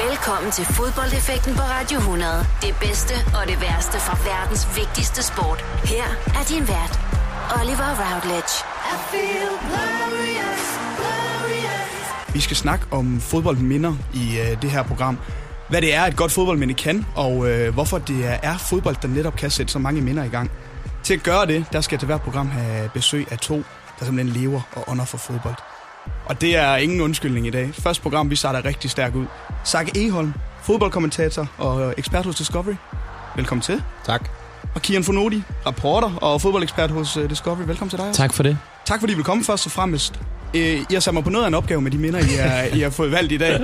Velkommen til fodboldeffekten på Radio 100. Det bedste og det værste fra verdens vigtigste sport. Her er din vært, Oliver Routledge. I feel glorious, glorious. Vi skal snakke om fodboldminder i øh, det her program. Hvad det er, et godt fodboldminde kan, og øh, hvorfor det er, fodbold, der netop kan sætte så mange minder i gang. Til at gøre det, der skal til hvert program have besøg af to, der simpelthen lever og ånder for fodbold. Og det er ingen undskyldning i dag. Første program, vi starter rigtig stærkt ud. Sakke Eholm, fodboldkommentator og ekspert hos Discovery. Velkommen til. Tak. Og Kian Fonodi, rapporter og fodboldekspert hos øh, Discovery. Velkommen til dig. Også. Tak for det. Tak fordi I vil komme først og fremmest. Øh, I har sat mig på noget af en opgave med de minder, I har, I har fået valgt i dag.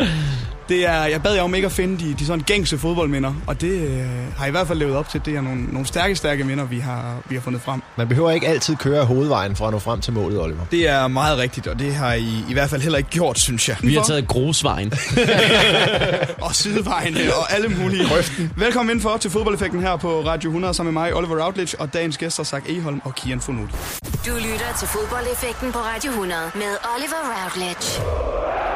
Det er, jeg bad jer om ikke at finde de, de sådan gængse fodboldminder, og det øh, har I hvert fald levet op til. Det er nogle, nogle stærke, stærke minder, vi har, vi har fundet frem. Man behøver ikke altid køre hovedvejen for at nå frem til målet, Oliver. Det er meget rigtigt, og det har I i hvert fald heller ikke gjort, synes jeg. Vi har taget grusvejen. og sidevejen og alle mulige. Røften. Velkommen indenfor til fodboldeffekten her på Radio 100 sammen med mig, Oliver Routledge, og dagens gæster, Zach Eholm og Kian Fonodi. Du lytter til fodboldeffekten på Radio 100 med Oliver Routledge.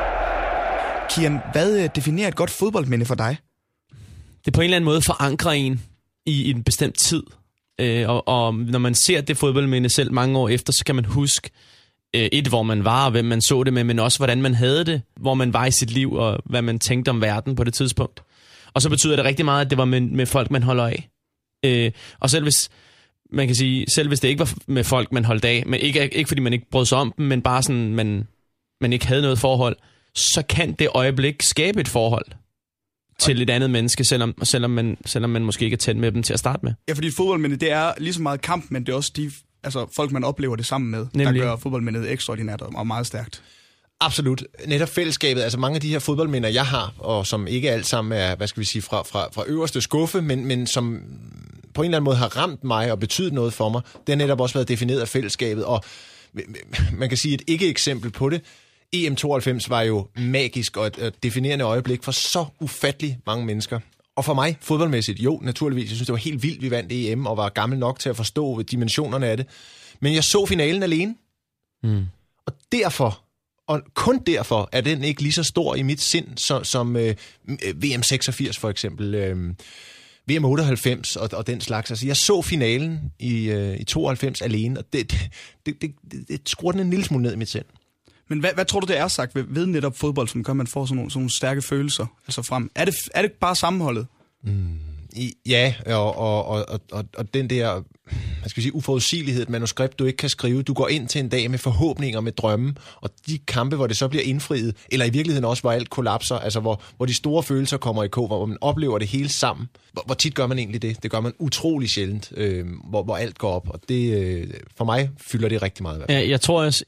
Kian, hvad øh, definerer et godt fodboldminde for dig? Det er på en eller anden måde forankrer en i, en bestemt tid. Øh, og, og når man ser det fodboldminde selv mange år efter, så kan man huske øh, et, hvor man var og hvem man så det med, men også hvordan man havde det, hvor man var i sit liv og hvad man tænkte om verden på det tidspunkt. Og så betyder det rigtig meget, at det var med, med folk, man holder af. Øh, og selv hvis, man kan sige, selv hvis det ikke var med folk, man holdt af, men ikke, ikke fordi man ikke brød sig om dem, men bare sådan, man, man ikke havde noget forhold, så kan det øjeblik skabe et forhold til et andet menneske, selvom, selvom, man, selvom man måske ikke er tæt med dem til at starte med. Ja, fordi fodboldmindet, det er lige så meget kamp, men det er også de altså, folk, man oplever det sammen med, Nemlig. der gør fodboldmindet ekstraordinært og meget stærkt. Absolut. Netop fællesskabet, altså mange af de her fodboldminder, jeg har, og som ikke alt sammen er, hvad skal vi sige, fra, fra, fra øverste skuffe, men, men som på en eller anden måde har ramt mig og betydet noget for mig, det har netop også været defineret af fællesskabet, og man kan sige et ikke-eksempel på det, EM92 var jo magisk og et, definerende øjeblik for så ufattelig mange mennesker. Og for mig, fodboldmæssigt, jo, naturligvis. Jeg synes, det var helt vildt, vi vandt EM og var gammel nok til at forstå dimensionerne af det. Men jeg så finalen alene. Mm. Og derfor, og kun derfor, er den ikke lige så stor i mit sind som, som øh, VM86 for eksempel. Øh, VM98 og, og den slags. Altså, jeg så finalen i, øh, i 92 alene, og det, det, det, det, det skruer den en lille smule ned i mit sind. Men hvad, hvad tror du, det er sagt ved, ved netop fodbold, som gør, at man får sådan nogle, sådan nogle stærke følelser altså frem? Er det, er det bare sammenholdet? Mm, ja, og, og, og, og, og den der hvad skal vi sige, uforudsigelighed, et manuskript, du ikke kan skrive. Du går ind til en dag med forhåbninger, med drømme, og de kampe, hvor det så bliver indfriet, eller i virkeligheden også, hvor alt kollapser, altså hvor, hvor de store følelser kommer i kog, hvor man oplever det hele sammen. Hvor, hvor tit gør man egentlig det? Det gør man utrolig sjældent, øh, hvor, hvor alt går op, og det, øh, for mig fylder det rigtig meget. Ja, jeg tror også,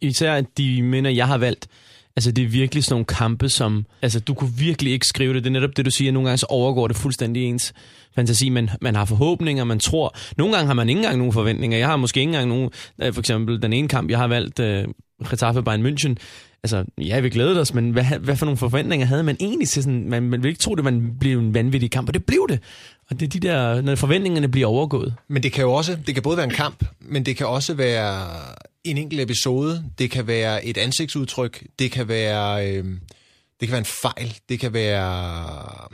især at de minder, jeg har valgt, Altså, det er virkelig sådan nogle kampe, som... Altså, du kunne virkelig ikke skrive det. Det er netop det, du siger. Nogle gange så overgår det fuldstændig ens fantasi. Man, man har forhåbninger, man tror. Nogle gange har man ikke engang nogen forventninger. Jeg har måske ikke engang nogen... Øh, for eksempel den ene kamp, jeg har valgt, øh, uh, Getafe Bayern München. Altså, ja, vi glædede os, men hvad, hvad for nogle forventninger havde man egentlig til sådan... Man, man ville ikke tro, det man blev en vanvittig kamp, og det blev det. Og det er de der, når forventningerne bliver overgået. Men det kan jo også, det kan både være en kamp, men det kan også være en enkelt episode, det kan være et ansigtsudtryk, det kan være, øh, det kan være en fejl, det kan være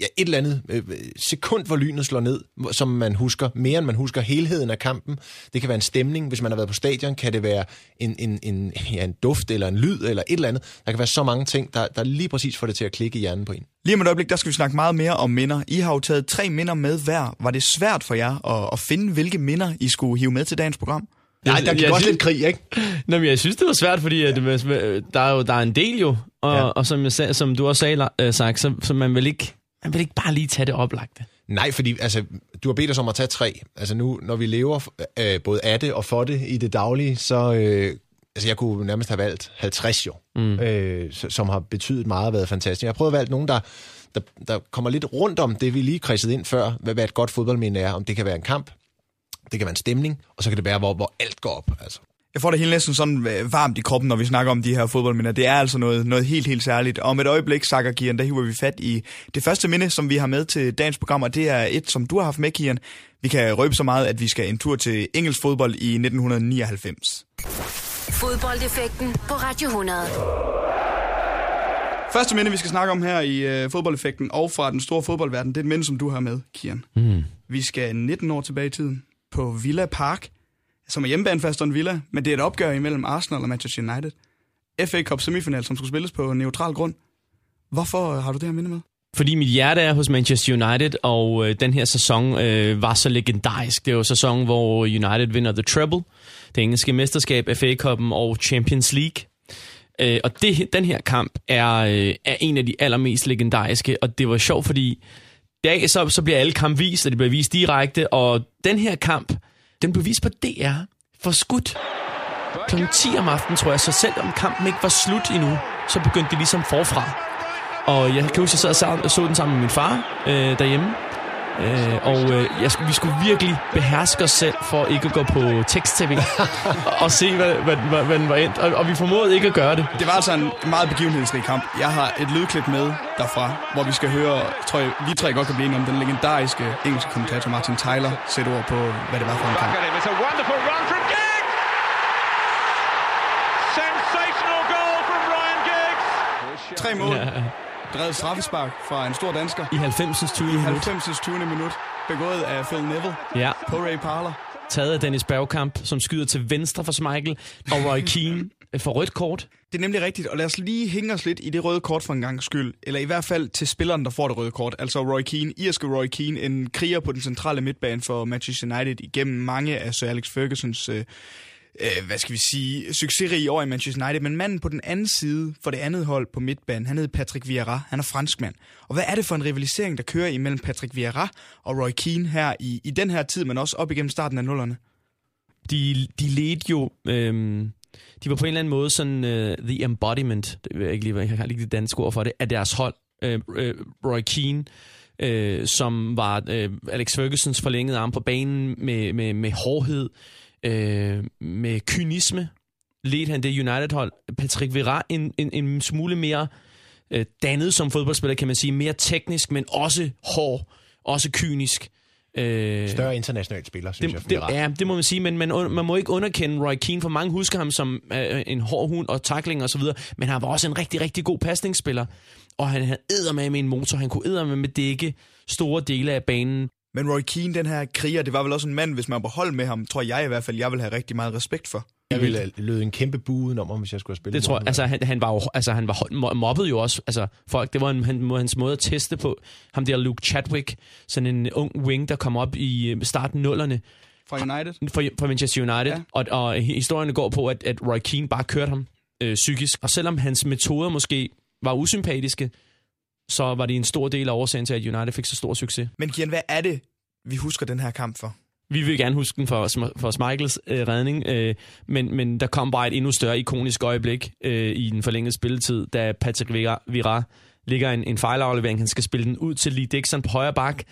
ja, et eller andet øh, sekund, hvor lynet slår ned, som man husker mere, end man husker helheden af kampen. Det kan være en stemning, hvis man har været på stadion, kan det være en, en, en, ja, en duft eller en lyd eller et eller andet. Der kan være så mange ting, der, der lige præcis får det til at klikke i hjernen på en. Lige om et øjeblik, der skal vi snakke meget mere om minder. I har jo taget tre minder med hver. Var det svært for jer at, at finde, hvilke minder I skulle hive med til dagens program? Nej, der gik også lidt krig, ikke? Nå, men jeg synes, det var svært, fordi at, der, er jo, der er en del jo, og, ja. og som, jeg som du også sagde, øh, sagt, så, så man vil ikke man vil ikke bare lige tage det oplagte. Nej, fordi altså, du har bedt os om at tage tre. Altså nu, når vi lever øh, både af det og for det i det daglige, så... Øh, altså jeg kunne nærmest have valgt 50 jo, mm. øh, som har betydet meget og været fantastisk. Jeg har prøvet at valgt nogen, der, der, der kommer lidt rundt om det, vi lige kredsede ind før, hvad, hvad et godt fodboldminde er. Om det kan være en kamp, det kan være en stemning, og så kan det være, hvor, hvor alt går op. Altså. Jeg får det helt næsten sådan øh, varmt i kroppen, når vi snakker om de her fodboldminder. Det er altså noget, noget helt, helt særligt. Og om et øjeblik, Sakker Kian, der hiver vi fat i det første minde, som vi har med til dagens program, og det er et, som du har haft med, Kian. Vi kan røbe så meget, at vi skal en tur til engelsk fodbold i 1999. Fodboldeffekten på Radio 100. Første minde, vi skal snakke om her i øh, fodboldeffekten og fra den store fodboldverden, det er et minde, som du har med, Kian. Mm. Vi skal 19 år tilbage i tiden på Villa Park, som er hjemmebane for Aston Villa, men det er et opgør imellem Arsenal og Manchester United. FA Cup semifinal, som skulle spilles på neutral grund. Hvorfor øh, har du det her minde med? Fordi mit hjerte er hos Manchester United, og øh, den her sæson øh, var så legendarisk. Det var sæsonen, hvor United vinder The Treble, det engelske mesterskab, FA Cup'en og Champions League. Øh, og det, den her kamp er, øh, er en af de allermest legendariske, og det var sjovt, fordi dag så, så bliver alle kamp vist, og det bliver vist direkte, og den her kamp, den blev vist på DR for skudt kl. 10 om aftenen, tror jeg, så selvom kampen ikke var slut endnu, så begyndte det ligesom forfra. Og jeg kan huske, at jeg sad og så den sammen med min far øh, derhjemme. Øh, og øh, jeg, vi skulle virkelig beherske os selv for ikke at gå på tekst-tv og se, hvad, hvad, hvad, hvad den var endt. Og, og vi formåede ikke at gøre det. Det var altså en meget begivenhedsrig kamp. Jeg har et lydklip med derfra, hvor vi skal høre, tror jeg, vi tre godt kan blive enige om, den legendariske engelske kommentator Martin Tyler sætte ord på, hvad det var for en kamp. It's a wonderful run from Giggs! Sensational goal from Ryan Giggs! Tre mål. Drevet straffespark fra en stor dansker. I 90. 20 minut. 90. 20. minut. Begået af Phil Neville Ja. på Ray Parler. Taget af Dennis Bergkamp, som skyder til venstre for Schmeichel, og Roy Keane for rødt kort. Det er nemlig rigtigt, og lad os lige hænge os lidt i det røde kort for en gang skyld. Eller i hvert fald til spilleren, der får det røde kort. Altså Roy Keane, irske Roy Keane, en kriger på den centrale midtbane for Manchester United igennem mange af Sir Alex Fergusons øh, øh, hvad skal vi sige, succesrig år i Manchester United. Men manden på den anden side, for det andet hold på midtbanen, han hedder Patrick Vieira. Han er franskmand. Og hvad er det for en rivalisering, der kører imellem Patrick Vieira og Roy Keane her i, i den her tid, men også op igennem starten af nullerne? De, de ledte jo... Øhm, de var på en eller anden måde sådan uh, the embodiment, det ved jeg ikke lige, jeg har ikke det danske ord for det, af deres hold. Uh, Roy Keane, uh, som var uh, Alex Fergusons forlængede arm på banen med, med, med hårdhed, øh, med kynisme, ledte han det United-hold. Patrick Vieira en, en, en smule mere øh, dannet som fodboldspiller, kan man sige. Mere teknisk, men også hård, også kynisk. Øh, Større international spiller, synes jeg. det, det, ja, det må man sige, men man, man må ikke underkende Roy Keane, for mange husker ham som øh, en hård hund og tackling og så videre, men han var også en rigtig, rigtig god pasningsspiller, og han havde med med en motor, han kunne med med dække store dele af banen. Men Roy Keane, den her kriger, det var vel også en mand, hvis man var på hold med ham, tror jeg i hvert fald, jeg vil have rigtig meget respekt for. Jeg ville løde en kæmpe bue om, hvis jeg skulle have spillet Det tror jeg. Altså, han, han var jo, altså, han var mobbet jo også. Altså, folk, det var en, han, hans måde at teste på. Ham der Luke Chadwick, sådan en ung wing, der kom op i øh, starten nullerne Fra United? for, for Manchester United. Ja. Og, og historien går på, at, at Roy Keane bare kørte ham øh, psykisk. Og selvom hans metoder måske var usympatiske, så var det en stor del af årsagen til, at United fik så stor succes. Men Kian, hvad er det, vi husker den her kamp for? Vi vil gerne huske den for, for Schmeichels øh, redning, øh, men, men der kom bare et endnu større ikonisk øjeblik øh, i den forlængede spilletid, da Patrick Vieira, Vieira ligger en, en fejlaflevering. Han skal spille den ud til Lee Dixon på højre bak,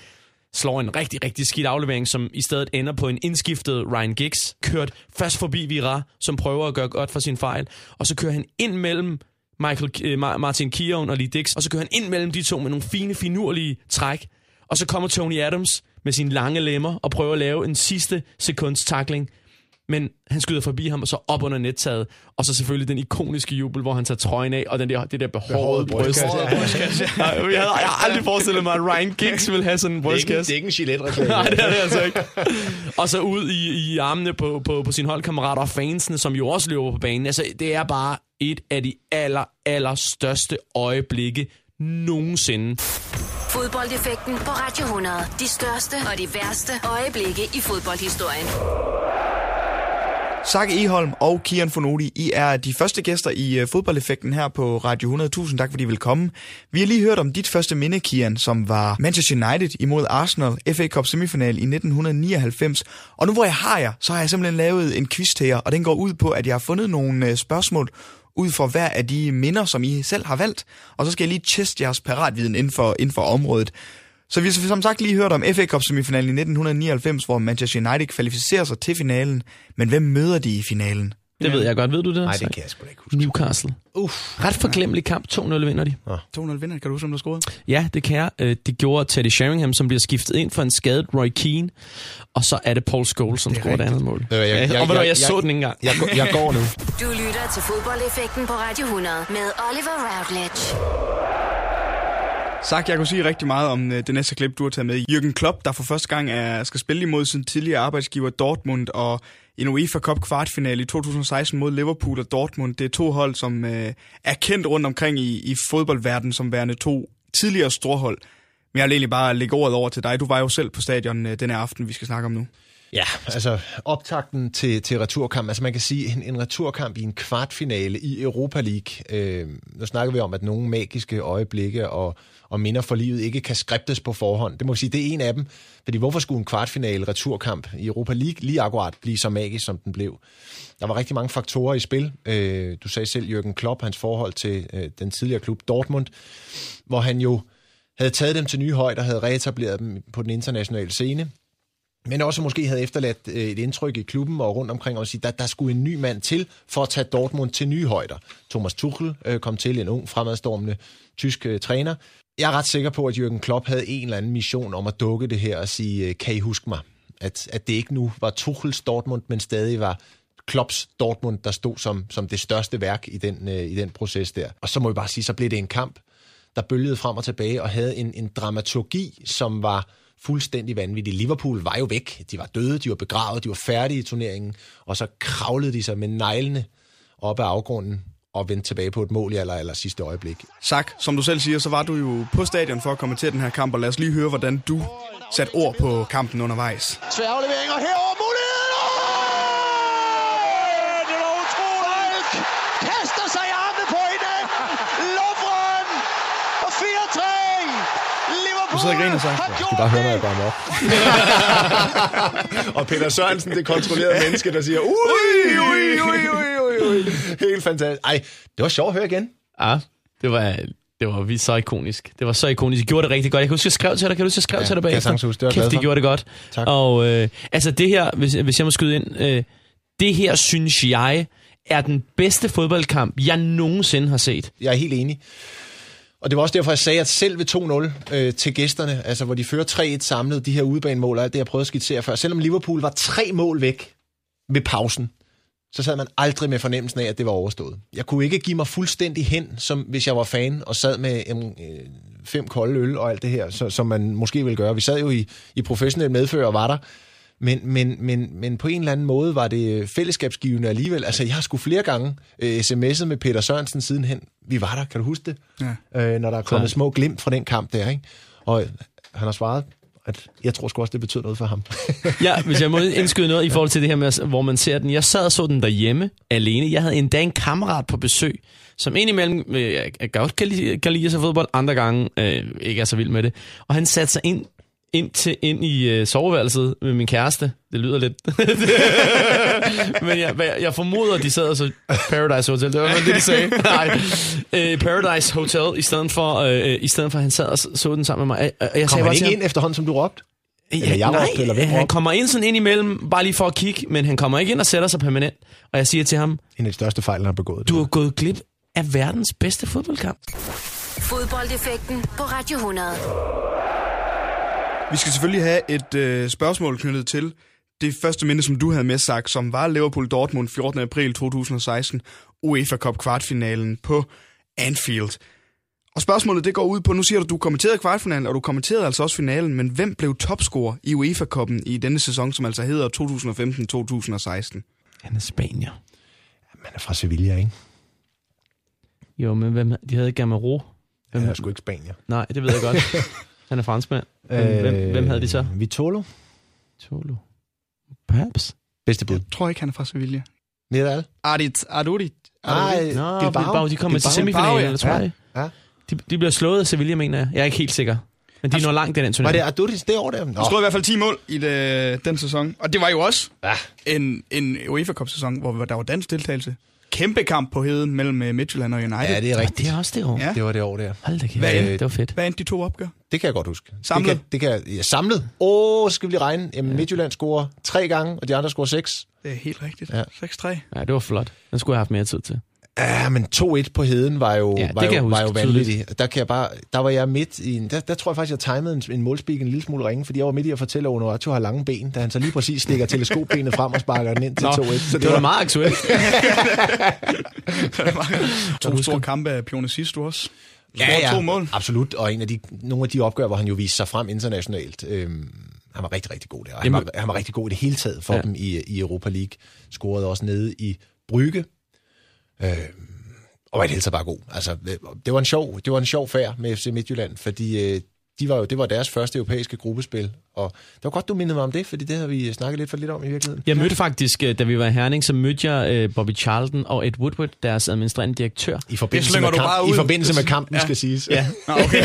slår en rigtig, rigtig skidt aflevering, som i stedet ender på en indskiftet Ryan Giggs, kørt først forbi Vieira, som prøver at gøre godt for sin fejl, og så kører han ind mellem Michael, øh, Martin Keown og Lee Dix, og så kører han ind mellem de to med nogle fine, finurlige træk, og så kommer Tony Adams med sine lange lemmer og prøver at lave en sidste sekunds tackling. Men han skyder forbi ham, og så op under nettaget. Og så selvfølgelig den ikoniske jubel, hvor han tager trøjen af, og den der, det der behårede bryst. Ja, jeg, havde, jeg har aldrig forestillet mig, at Ryan Giggs ville have sådan en brystkasse. det er ikke en Gillette-reklame. Nej, det er det altså ikke. Og så ud i, i armene på, på, på sine holdkammerater og fansene, som jo også løber på banen. Altså, det er bare et af de aller, aller største øjeblikke nogensinde. Fodboldeffekten på Radio 100. De største og de værste øjeblikke i fodboldhistorien. Sakke Eholm og Kian Fonodi, I er de første gæster i uh, fodboldeffekten her på Radio 100. Tusind tak, fordi I vil komme. Vi har lige hørt om dit første minde, Kian, som var Manchester United imod Arsenal FA Cup semifinal i 1999. Og nu hvor jeg har jer, så har jeg simpelthen lavet en quiz til jer, og den går ud på, at jeg har fundet nogle uh, spørgsmål ud fra hver af de minder, som I selv har valgt. Og så skal jeg lige teste jeres paratviden inden for, inden for området. Så vi har som sagt lige hørt om FA Cup semifinalen i 1999, hvor Manchester United kvalificerer sig til finalen. Men hvem møder de i finalen? Det ved jeg godt. Ved du det? Nej, det kan jeg sgu da ikke huske. Newcastle. Uff. Ret forglemmelig kamp. 2-0 vinder de. 200 vinder, kan du huske, om du scorede? Ja, det kan jeg. Øh, Det gjorde Teddy Sheringham, som bliver skiftet ind for en skadet Roy Keane. Og så er det Paul Scholes, som scorer det andet mål. jeg- jeg- Ja, jeg- og hvad, jeg jeg- så den ikke engang. Jeg, går- jeg går nu. Du lytter til fodboldeffekten på Radio 100 med Oliver Routledge. Sagt, jeg kunne sige rigtig meget om øh, det næste klip, du har taget med. Jürgen Klopp, der for første gang er, skal spille imod sin tidligere arbejdsgiver Dortmund, og en UEFA Cup kvartfinale i 2016 mod Liverpool og Dortmund. Det er to hold, som øh, er kendt rundt omkring i, i fodboldverdenen som værende to tidligere storhold. Men jeg vil egentlig bare lægge ordet over til dig. Du var jo selv på stadion øh, den her aften, vi skal snakke om nu. Ja, altså optakten til, til returkamp, altså man kan sige en, en returkamp i en kvartfinale i Europa League. Øh, nu snakker vi om, at nogle magiske øjeblikke og, og minder for livet ikke kan skriptes på forhånd. Det må sige, det er en af dem. Fordi hvorfor skulle en kvartfinale returkamp i Europa League lige akkurat blive så magisk, som den blev? Der var rigtig mange faktorer i spil. Øh, du sagde selv Jürgen Klopp, hans forhold til øh, den tidligere klub Dortmund, hvor han jo havde taget dem til nye højder, havde reetableret dem på den internationale scene men også måske havde efterladt øh, et indtryk i klubben og rundt omkring og sige, der, der skulle en ny mand til for at tage Dortmund til nye højder. Thomas Tuchel kom til, en ung, fremadstormende tysk træner. Jeg er ret sikker på, at Jürgen Klopp havde en eller anden mission om at dukke det her og sige, øh, kan I huske mig? At, at det ikke nu var Tuchels Dortmund, men stadig var Klopps Dortmund, der stod som, som det største værk i den, øh, i den proces der. Og så må vi bare sige, så blev det en kamp, der bølgede frem og tilbage og havde en, en dramaturgi, som var fuldstændig vanvittig. Liverpool var jo væk. De var døde, de var begravet, de var færdige i turneringen, og så kravlede de sig med neglene op ad afgrunden og vendte tilbage på et mål i aller, aller sidste øjeblik. Sak, som du selv siger, så var du jo på stadion for at kommentere den her kamp, og lad os lige høre, hvordan du satte ord på kampen undervejs. Svær aflevering, og herover muligheden! Det er utroligt! Kaster sig i armene på hinanden! Lovren! Og 4-3! Liverpool Du sidder og griner, har Jeg skal bare høre, når jeg går op. og Peter Sørensen, det kontrollerede menneske, der siger, ui, ui, ui, ui. Helt fantastisk. Ej, det var sjovt at høre igen. Ja, det var, det var så ikonisk. Det var så ikonisk. I gjorde det rigtig godt. Jeg kan huske, jeg skrev til dig. Kan du huske, jeg skrev Ja, til dig huske. Det glad Kæft, de gjorde det godt. Tak. Og øh, altså det her, hvis, hvis jeg må skyde ind, øh, det her synes jeg er den bedste fodboldkamp, jeg nogensinde har set. Jeg er helt enig. Og det var også derfor, jeg sagde, at selv ved 2-0 øh, til gæsterne, altså hvor de fører 3-1 samlet, de her udebanemål og alt det, jeg prøvede at skitsere før, selvom Liverpool var tre mål væk ved pausen, så sad man aldrig med fornemmelsen af, at det var overstået. Jeg kunne ikke give mig fuldstændig hen, som hvis jeg var fan og sad med øh, fem kolde øl og alt det her, så, som man måske ville gøre. Vi sad jo i, i professionel medfører og var der, men, men, men, men på en eller anden måde var det fællesskabsgivende alligevel. Altså, jeg har sgu flere gange øh, sms'et med Peter Sørensen sidenhen. Vi var der, kan du huske det? Ja. Øh, når der er kommet Klart. små glimt fra den kamp der, ikke? Og øh, han har svaret, at jeg tror sgu også, det betyder noget for ham. Ja, hvis jeg må indskyde noget i forhold til det her med, hvor man ser den. Jeg sad og så den derhjemme alene. Jeg havde endda en kammerat på besøg, som indimellem øh, godt kan lide, kan lide sig fodbold, andre gange øh, ikke er så vild med det. Og han satte sig ind, ind, til, ind i øh, soveværelset med min kæreste. Det lyder lidt... Men jeg, jeg, formoder, de sad og så Paradise Hotel. Det var det, de sagde. Nej. Øh, Paradise Hotel, i stedet for, øh, i stedet for at han sad og så, den sammen med mig. Og jeg Kom sagde han bare ikke ind efterhånden, som du råbte? Eller jeg nej, råbte, eller hvem han råbte? kommer ind sådan ind imellem, bare lige for at kigge, men han kommer ikke ind og sætter sig permanent. Og jeg siger til ham, En af de største fejl, han har begået. du har gået glip af verdens bedste fodboldkamp. Fodboldeffekten på Radio 100. Vi skal selvfølgelig have et øh, spørgsmål knyttet til det første minde, som du havde med sagt, som var Liverpool-Dortmund 14. april 2016, UEFA Cup kvartfinalen på Anfield. Og spørgsmålet det går ud på, nu siger du, du kommenterede kvartfinalen, og du kommenterede altså også finalen, men hvem blev topscorer i UEFA-koppen i denne sæson, som altså hedder 2015-2016? Han er spanier. Man er fra Sevilla, ikke? Jo, men hvem, de havde Gamero. Hvem, Han er sgu ikke Spanier. Nej, det ved jeg godt. Han er franskmand. Hvem, hvem, hvem havde de så? Øh, Vitolo. Tolo. Perhaps. Bedste bud. Jeg tror ikke, han er fra Sevilla. Nedal. Ardit, Arduri. Nej, Nå, Bilbao, de kommer til Bilbao, semifinalen, ja. ja. tror jeg. Ja. De, de bliver slået af Sevilla, mener jeg. Jeg er ikke helt sikker. Men de når langt i den Var turnering. det Arduris det år der? Nå, Han scorede i hvert fald 10 mål i det, den sæson. Og det var jo også Ja. en, en UEFA Cup-sæson, hvor der var dansk deltagelse. Kæmpe kamp på heden mellem øh, Midtjylland og United. ja, det er Ja, rigtigt. det er også det år. Ja. Det var det år der. Hold da kæft. Hvad- det var fedt. Hvad endte de to opgør? Det kan jeg godt huske. Samlet? Det kan, det kan, ja, samlet. Åh, så skal vi lige regne. Jamen, Midtjylland scorer tre gange, og de andre scorer seks. Det er helt rigtigt. Ja. 6-3. Ja, det var flot. Den skulle jeg have haft mere tid til. Ja, men 2-1 på heden var jo, Ja, det var kan jeg jo, var huske jo vanvittigt. Der, kan jeg bare, der var jeg midt i en, der, der tror jeg faktisk, jeg timede en, en målspik en lille smule ringe, fordi jeg var midt i at fortælle, at Onorato har lange ben, da han så lige præcis stikker teleskopbenet frem og sparker den ind til 2-1. Så det var da meget aktuelt. To store kampe af Pione sidst også. Ja, ja, to mål. absolut. Og en af de, nogle af de opgør, hvor han jo viste sig frem internationalt. Øhm, han var rigtig, rigtig god der. Han, Jamen- var, han var rigtig god i det hele taget for ja. Dem i, i Europa League. Scorede også nede i Brygge. Øhm, og var i det hele taget bare god. Altså, det- det var en sjov, det var en sjov færd med FC Midtjylland, fordi øh, de var jo, det var deres første europæiske gruppespil. Og det var godt, du mindede mig om det, fordi det har vi snakket lidt for lidt om i virkeligheden. Jeg mødte faktisk, øh, da vi var i Herning, så mødte jeg øh, Bobby Charlton og Ed Woodward, deres administrerende direktør. I forbindelse, med, du kamp, i forbindelse med kampen, Ja. skal siges. Ja. Nå, okay.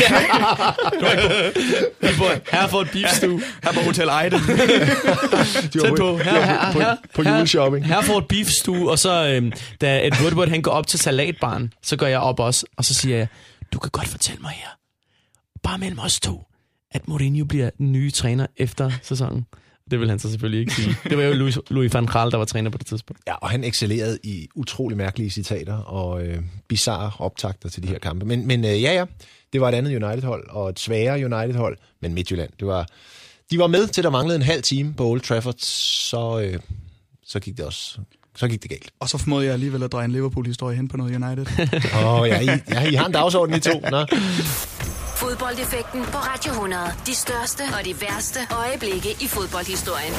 Her får et beefstue. Her på Hotel Ejde. Tæt på. Her, her, på, her, på juleshopping. Her får et beefstue, og så øhm, da Ed Woodward han går op til salatbaren, så går jeg op også, og så siger jeg, du kan godt fortælle mig her, bare mellem os to, at Mourinho bliver den nye træner efter sæsonen. Det vil han så selvfølgelig ikke sige. Det var jo Louis, Louis van Gaal, der var træner på det tidspunkt. Ja, og han excellerede i utrolig mærkelige citater og øh, bizarre optakter til de her kampe. Men, men øh, ja, ja, det var et andet United-hold, og et sværere United-hold, men Midtjylland, det var... De var med til, der manglede en halv time på Old Trafford, så, øh, så gik det også så gik det galt. Og så formåede jeg alligevel at dreje en Liverpool-historie hen på noget United. Åh, oh, ja, I, ja, I har en dagsorden, I to. Nå. Fodboldeffekten på Radio 100. De største og de værste øjeblikke i fodboldhistorien.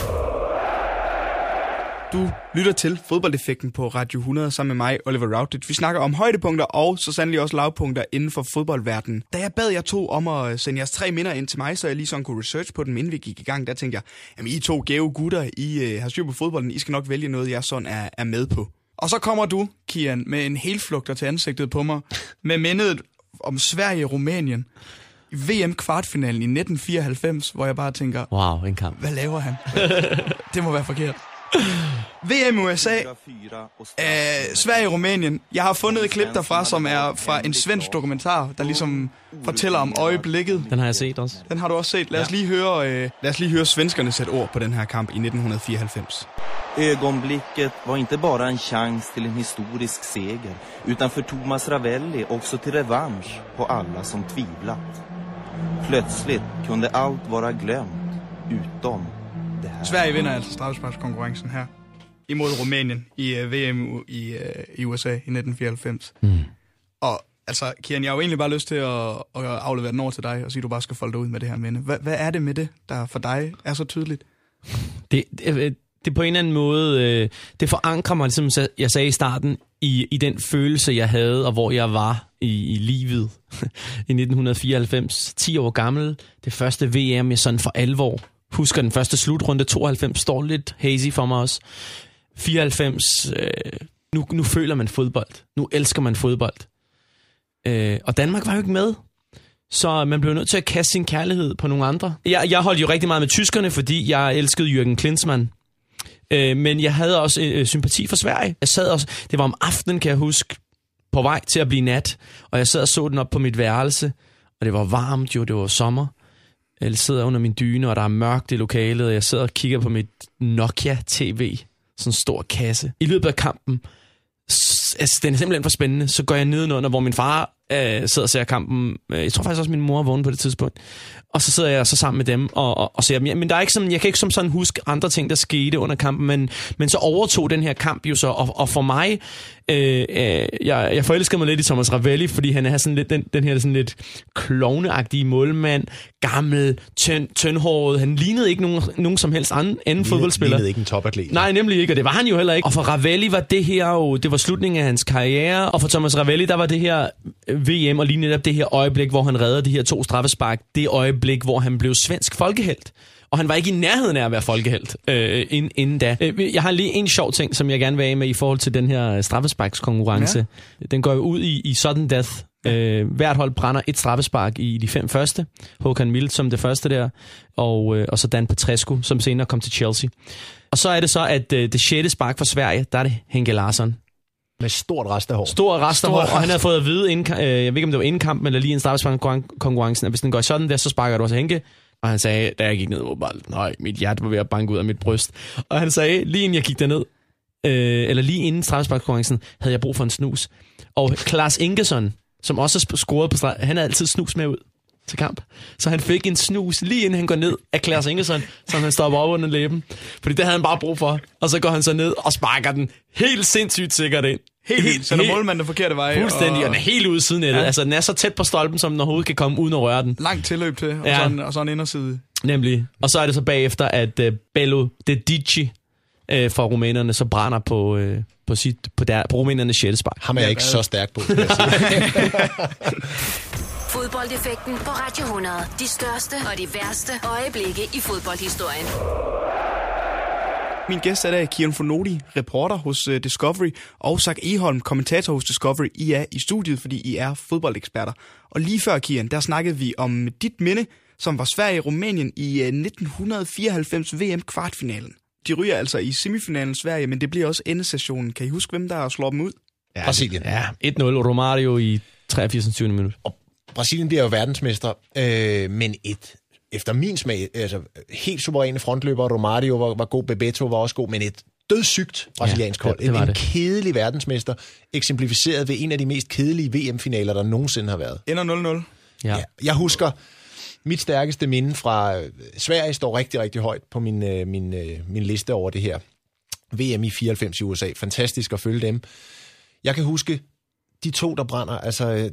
Du lytter til fodboldeffekten på Radio 100 sammen med mig, Oliver Routledge. Vi snakker om højdepunkter og så sandelig også lavpunkter inden for fodboldverdenen. Da jeg bad jer to om at øh, sende jeres tre minder ind til mig, så jeg lige sådan kunne research på dem, inden vi gik i gang, der tænkte jeg, jamen I to gave gutter, I øh, har styr på fodbolden, I skal nok vælge noget, jeg sådan er, er med på. Og så kommer du, Kian, med en helflugter til ansigtet på mig, med mindet om Sverige-Rumænien i VM-kvartfinalen i 1994, hvor jeg bare tænker, Wow, en kamp. hvad laver han? det må være forkert. VM USA, øh, Sverige-Rumænien. Jeg har fundet et klip derfra, som er fra en svensk dokumentar, der ligesom fortæller om øjeblikket. Den har jeg set også. Den har du også set. Lad os lige høre, øh, lad os lige høre svenskerne sætte ord på den her kamp i 1994. Ögonblicket var inte bara en chans till en historisk seger utan för Thomas Ravelli också till revansch på alla som tvivlat. Plötsligt kunde allt vara glömt utom här. Sverige vinder altså straffesparkskonkurrencen her imod Rumænien i øh, VM i, øh, i USA i 1994. Mm. Og altså, Kian, jeg har jo egentlig bare lyst til at, at aflevere den over til dig og sige, at du bare skal folde dig ud med det her minde. Hvad, hvad er det med det, der for dig er så tydeligt? Det, det, det på en eller anden måde, øh, det forankrer mig, som jeg sagde i starten, i, i den følelse, jeg havde, og hvor jeg var i, i livet i 1994. 10 år gammel, det første VM, jeg sådan for alvor husker den første slutrunde, 92, står lidt hazy for mig også. 94, øh, nu, nu føler man fodbold. Nu elsker man fodbold. Øh, og Danmark var jo ikke med. Så man blev nødt til at kaste sin kærlighed på nogle andre. Jeg, jeg holdt jo rigtig meget med tyskerne, fordi jeg elskede Jürgen Klinsmann. Øh, men jeg havde også øh, øh sympati for Sverige. Jeg sad også, det var om aftenen, kan jeg huske, på vej til at blive nat. Og jeg sad og så den op på mit værelse. Og det var varmt jo, det var sommer. Jeg sidder under min dyne, og der er mørkt i lokalet. Og jeg sidder og kigger på mit Nokia TV. Sådan en stor kasse. I løbet af kampen, altså, den er simpelthen for spændende. Så går jeg nedenunder, hvor min far øh, sidder og ser kampen. Øh, jeg tror faktisk også, min mor er vågen på det tidspunkt. Og så sidder jeg så sammen med dem og, og, og ser dem. Ja, Men der er ikke sådan, jeg kan ikke som sådan huske andre ting, der skete under kampen, men, men så overtog den her kamp jo så, og, og for mig, øh, øh, jeg, jeg forelskede mig lidt i Thomas Ravelli, fordi han er sådan lidt, den, den her sådan lidt klovneagtige målmand, gammel, tynd, tyndhåret. Han lignede ikke nogen, nogen som helst anden, anden fodboldspiller. Lignede ikke en topatlet. Nej, nemlig ikke, og det var han jo heller ikke. Og for Ravelli var det her jo, det var slutningen af hans karriere, og for Thomas Ravelli, der var det her øh, VM, og lige netop det her øjeblik, hvor han redder de her to straffespark, det øjeblik, hvor han blev svensk folkehelt. Og han var ikke i nærheden af at være folkehelt øh, inden, inden da. Øh, Jeg har lige en sjov ting, som jeg gerne vil af med i forhold til den her straffesparkskonkurrence. Ja. Den går jo ud i, i sudden death. Øh, hvert hold brænder et straffespark i de fem første. Håkan Mild som det første der, og, øh, og så Dan Petrescu, som senere kom til Chelsea. Og så er det så, at øh, det sjette spark for Sverige, der er det Henke Larsson. Med stort rest af hår. Stor rest af hår, og han havde fået at vide, inden, øh, jeg ved ikke om det var inden kampen, eller lige en straffesparkskonkurrencen, at hvis den går sådan der, så sparker du også Henke. Og han sagde, da jeg gik ned over bolden, nej, mit hjerte var ved at banke ud af mit bryst. Og han sagde, lige inden jeg gik derned, øh, eller lige inden straffesparkskonkurrencen, havde jeg brug for en snus. Og Klaas Ingesson, som også har scoret på straf, han havde altid snus med ud til kamp. Så han fik en snus lige inden han går ned af Klaas Ingesson, som han stopper op under læben. Fordi det havde han bare brug for. Og så går han så ned og sparker den helt sindssygt sikkert ind. Helt, helt. Sætter målmanden den forkerte vej. Fuldstændig, og den er helt ude siden af det. Ja. Altså, den er så tæt på stolpen, som den overhovedet kan komme uden at røre den. Langt tilløb til, og, Ja. så, en, og så en inderside. Nemlig. Og så er det så bagefter, at uh, Bello Dedici uh, fra rumænerne så brænder på, uh, på, sit, på, der, på rumænernes sjælspark. Ham er jeg ikke så stærk på. Fodboldeffekten på Radio 100. De største og de værste øjeblikke i fodboldhistorien. Min gæst er i dag Kieran Fonodi, reporter hos uh, Discovery, og Zach Eholm, kommentator hos Discovery. I er i studiet, fordi I er fodboldeksperter. Og lige før, Kieran, der snakkede vi om dit minde, som var Sverige-Rumænien i uh, 1994 VM-kvartfinalen. De ryger altså i semifinalen Sverige, men det bliver også endesessionen. Kan I huske, hvem der slår dem ud? Ja, Brasilien. Ja, 1-0 Romario i 83. 20. minut. Og Brasilien bliver jo verdensmester, øh, men et efter min smag, altså helt suveræne frontløber, Romario var, var god, Bebeto var også god, men et dødssygt brasiliansk Ja, hold. det- det var en, en det. kedelig verdensmester, eksemplificeret ved en af de mest kedelige VM-finaler, der nogensinde har været. Ender 0-0. Ja. Ja. Jeg husker, mit stærkeste minde fra øh, Sverige står rigtig, rigtig højt på min, øh, min, øh, min liste over det her. VM i 94 i USA. Fantastisk at følge dem. Jeg kan huske de to, der brænder. Altså øh,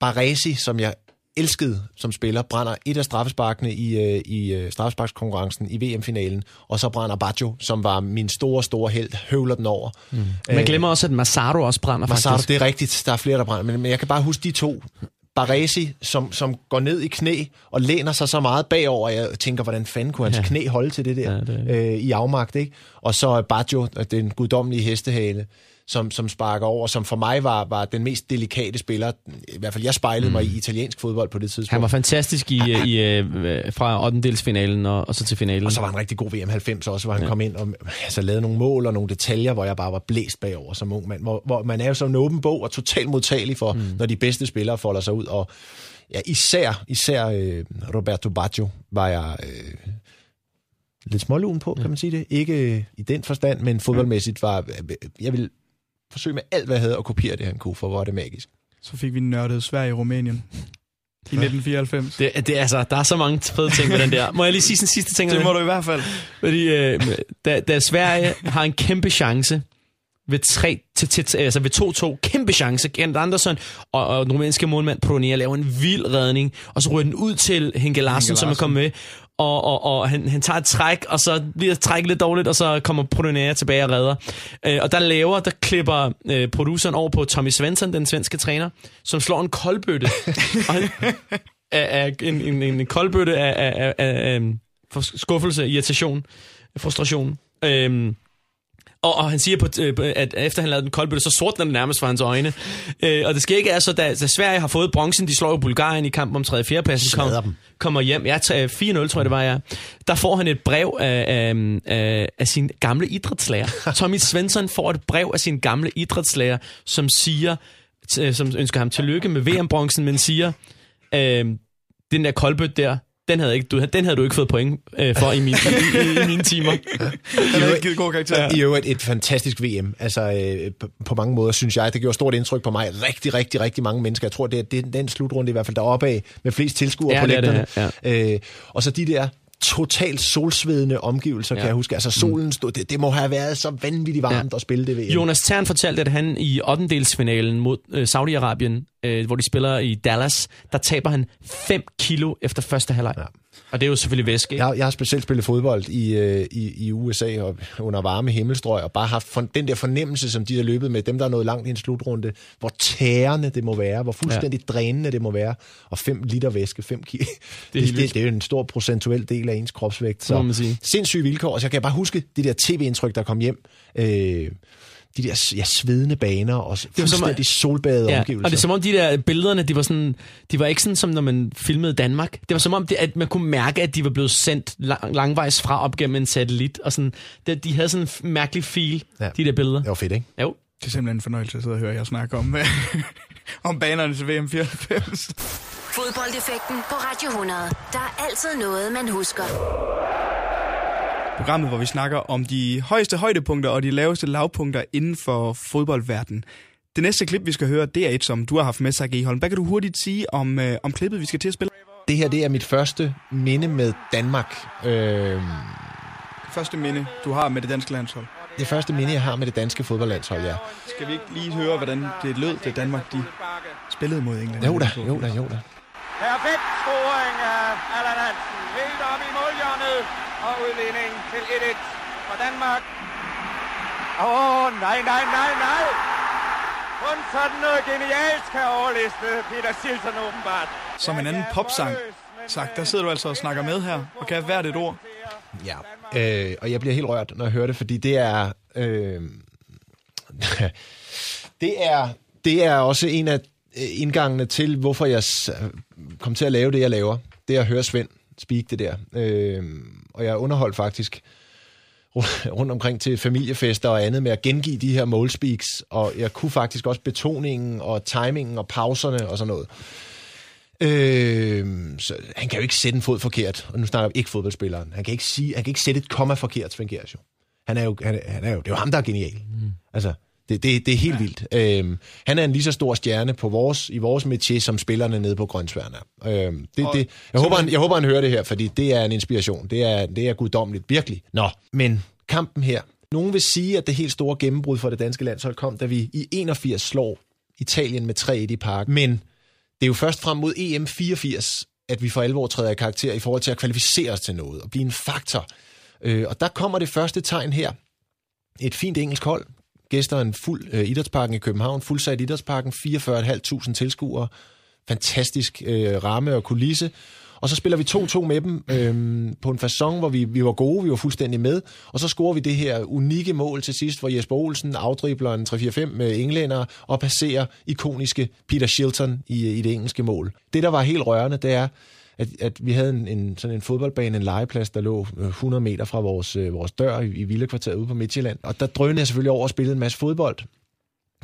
Baresi, som jeg elskede som spiller, brænder et af straffesparkene i, øh, i øh, straffesparkskonkurrencen i VM-finalen, og så brænder Baggio, som var min store, store held, høvler den over. Mm. Man glemmer også, at Massaro også brænder Massaro, faktisk. det er rigtigt, der er flere, der brænder, men, men jeg kan bare huske de to. Baresi, som, som går ned i knæ og læner sig så meget bagover, jeg tænker, hvordan fanden kunne hans Ja. knæ holde til det der Ja, ja, det det Øh, i afmagt, ikke? Og så Baggio, den guddommelige hestehale, som, som sparker over, som for mig var, var den mest delikate spiller, i hvert fald jeg spejlede mm. mig i italiensk fodbold på det tidspunkt. Han var fantastisk i, i, øh, fra 8. finalen og, og så til finalen. Og så var han rigtig god VM 90 også, hvor han ja. kom ind og altså, lavede nogle mål og nogle detaljer, hvor jeg bare var blæst bagover som ung mand. Hvor, hvor man er jo som en åben bog og totalt modtagelig for, mm. når de bedste spillere folder sig ud. Og ja, især, især øh, Roberto Baggio var jeg øh, lidt smålun på, kan man sige det. Ikke i den forstand, men fodboldmæssigt var... Øh, jeg vil forsøge med alt, hvad jeg havde, at kopiere det, han kunne, for hvor er det magisk. Så fik vi nørdet Sverige-Rumænien i 1994. Det, det, altså, der er så mange fede ting ved den der. Må jeg lige sige sådan en sidste ting? Det må du i hvert fald. Fordi øh, da, da Sverige har en kæmpe chance ved 3 til, til, altså ved 2-2, kæmpe chance. Kent Andersen og, og den rumænske målmand Pronia laver en vild redning, og så ryger den ud til Henke Larsen, som er Larsen. kommet med. Og, og, og han, han tager et træk, og så bliver trækket lidt dårligt, og så kommer Pronia tilbage og redder. Øh, og der laver, der klipper øh, produceren over på Tommy Svensson, den svenske træner, som slår en koldbøtte. og han, af, af, en, en, en koldbøtte af, af, af, af, af skuffelse, irritation, frustration. Øhm, og, og han siger, på, øh, at efter han lavede den koldbøtte, så sortner den nærmest for hans øjne. Øh, og det skal ikke er så, da, da Sverige har fået bronzen, de slår jo Bulgarien i kampen om 3. 4. pladsen, kom, dem. kommer hjem. Ja, t- 4-0 tror jeg det var, ja. Der får han et brev af, af, af, af sin gamle idrætslærer. Tommy Svensson får et brev af sin gamle idrætslærer, som siger, t- som ønsker ham tillykke med VM-bronzen, men siger, øh, den der koldbøtte der, den havde, ikke, du, den havde du ikke fået point øh, for i, min, i, i, i mine timer. Han har ikke givet god karakter. I øvrigt et fantastisk VM. Altså, øh, på, på mange måder, synes jeg, det gjorde stort indtryk på mig. Rigtig, rigtig, rigtig mange mennesker. Jeg tror, det er, det er den slutrunde i hvert fald deroppe af, med flest tilskuere Ja, på er lægterne. Øh, og så de der totalt solsvedende omgivelser, ja. Kan jeg huske. Altså solen stod, det, det må have været så vanvittigt varmt ja. at spille det VM. Jonas Tern fortalte, at han i 8. delsfinalen mod øh, Saudi-Arabien, øh, hvor de spiller i Dallas, der taber han 5 kilo efter første halvleg. Ja. Og det er jo selvfølgelig væske. ikke? Jeg, jeg har specielt spillet fodbold i, øh, i, i USA og under varme himmelstrøg, og bare haft den der fornemmelse, som de har løbet med, dem der er nået langt i en slutrunde, hvor tærende det må være, hvor fuldstændig ja. drænende det må være, og 5 liter væske, 5 kilo. Det, det, helt det, vildt. det, er jo en stor procentuel del af ens kropsvægt. sige. sindssyge vilkår, og så jeg kan bare huske det der tv-indtryk, der kom hjem. Øh, de der ja, svedende baner og var som- fuldstændig solbadede Ja, omgivelser. og det er som om de der billederne, de var sådan, de var ikke sådan som når man filmede Danmark. Det var som om, det, at man kunne mærke, at de var blevet sendt lang, langvejs fra op gennem en satellit. Og sådan, det, de havde sådan en mærkelig feel, Ja. ja. de der billeder. det var fedt, ikke? Jo, Det er simpelthen en fornøjelse at sidde og høre jer snakke om, om banerne til VM 94. Fodboldeffekten på Radio 100. Der er altid noget, man husker. Programmet, hvor vi snakker om de højeste højdepunkter og de laveste lavpunkter inden for fodboldverdenen. Det næste klip, vi skal høre, det er et, som du har haft med sig, G. Holm. Hvad kan du hurtigt sige om, øh, om klippet, vi skal til at spille? Det her, det er mit første minde med Danmark. Øh, Første minde, du har med det danske landshold. det første minde, jeg har med det danske fodboldlandshold, ja. Skal vi ikke lige høre, hvordan det lød, det Danmark de spillede mod England? Jo da, jo da, jo da. Perfekt scoring af Allan Hansen. Helt op i målhjørnet og udligning til 1-1 for Danmark. Åh, oh, nej, nej, nej, nej. Kun sådan noget genialt kan overliste Peter Silsen åbenbart. Som en anden popsang. Sagt, der sidder du altså og snakker med her, og kan hvert et ord. Ja, øh, og jeg bliver helt rørt, når jeg hører det, fordi det er... Øh, det er det er også en af øh, indgangene til, hvorfor jeg s- kom til at lave det, jeg laver. Det er at høre Svend speak det der. Øh, og jeg er underholdt faktisk rundt omkring til familiefester og andet med at gengive de her målspeaks, og jeg kunne faktisk også betoningen og timingen og pauserne og sådan noget. Øh, så han kan jo ikke sætte en fod forkert, og nu snakker vi ikke fodboldspilleren. Han kan ikke, sige, han kan ikke sætte et komma forkert, Svend Gers jo. Han er jo, han, han er jo, det er jo ham, der er genial. Mm. Altså, det, det, det er helt ja. vildt. Øhm, han er en lige så stor stjerne på vores, i vores métier, som spillerne nede på Grønsværen er. Øhm, det, det, jeg, håber, han, jeg håber, han hører det her, fordi det er en inspiration. Det er, det er guddommeligt, virkelig. Nå, men kampen her. Nogen vil sige, at det helt store gennembrud for det danske landshold kom, da vi i 81 slår Italien med 3-1 i park. Men det er jo først frem mod EM 84, at vi for alvor træder i karakter i forhold til at kvalificere os til noget og blive en faktor. Øh, og der kommer det første tegn her. Et fint engelsk hold. Gæster en fuld øh, idrætsparken i København. Fuldsat idrætsparken. 44.500 tilskuere. Fantastisk øh, ramme og kulisse. Og så spiller vi 2-2 med dem øh, på en façon, hvor vi, vi var gode, vi var fuldstændig med. Og så scorer vi det her unikke mål til sidst, hvor Jesper Olsen afdribler en 3-4-5 med øh, englænder og passerer ikoniske Peter Shilton i, i det engelske mål. Det, der var helt rørende, det er, at, at vi havde en, en, sådan en fodboldbane, en legeplads, der lå øh, 100 meter fra vores, øh, vores dør i, i Villekvarteret ude på Midtjylland. Og der drønede jeg selvfølgelig over og spillede en masse fodbold.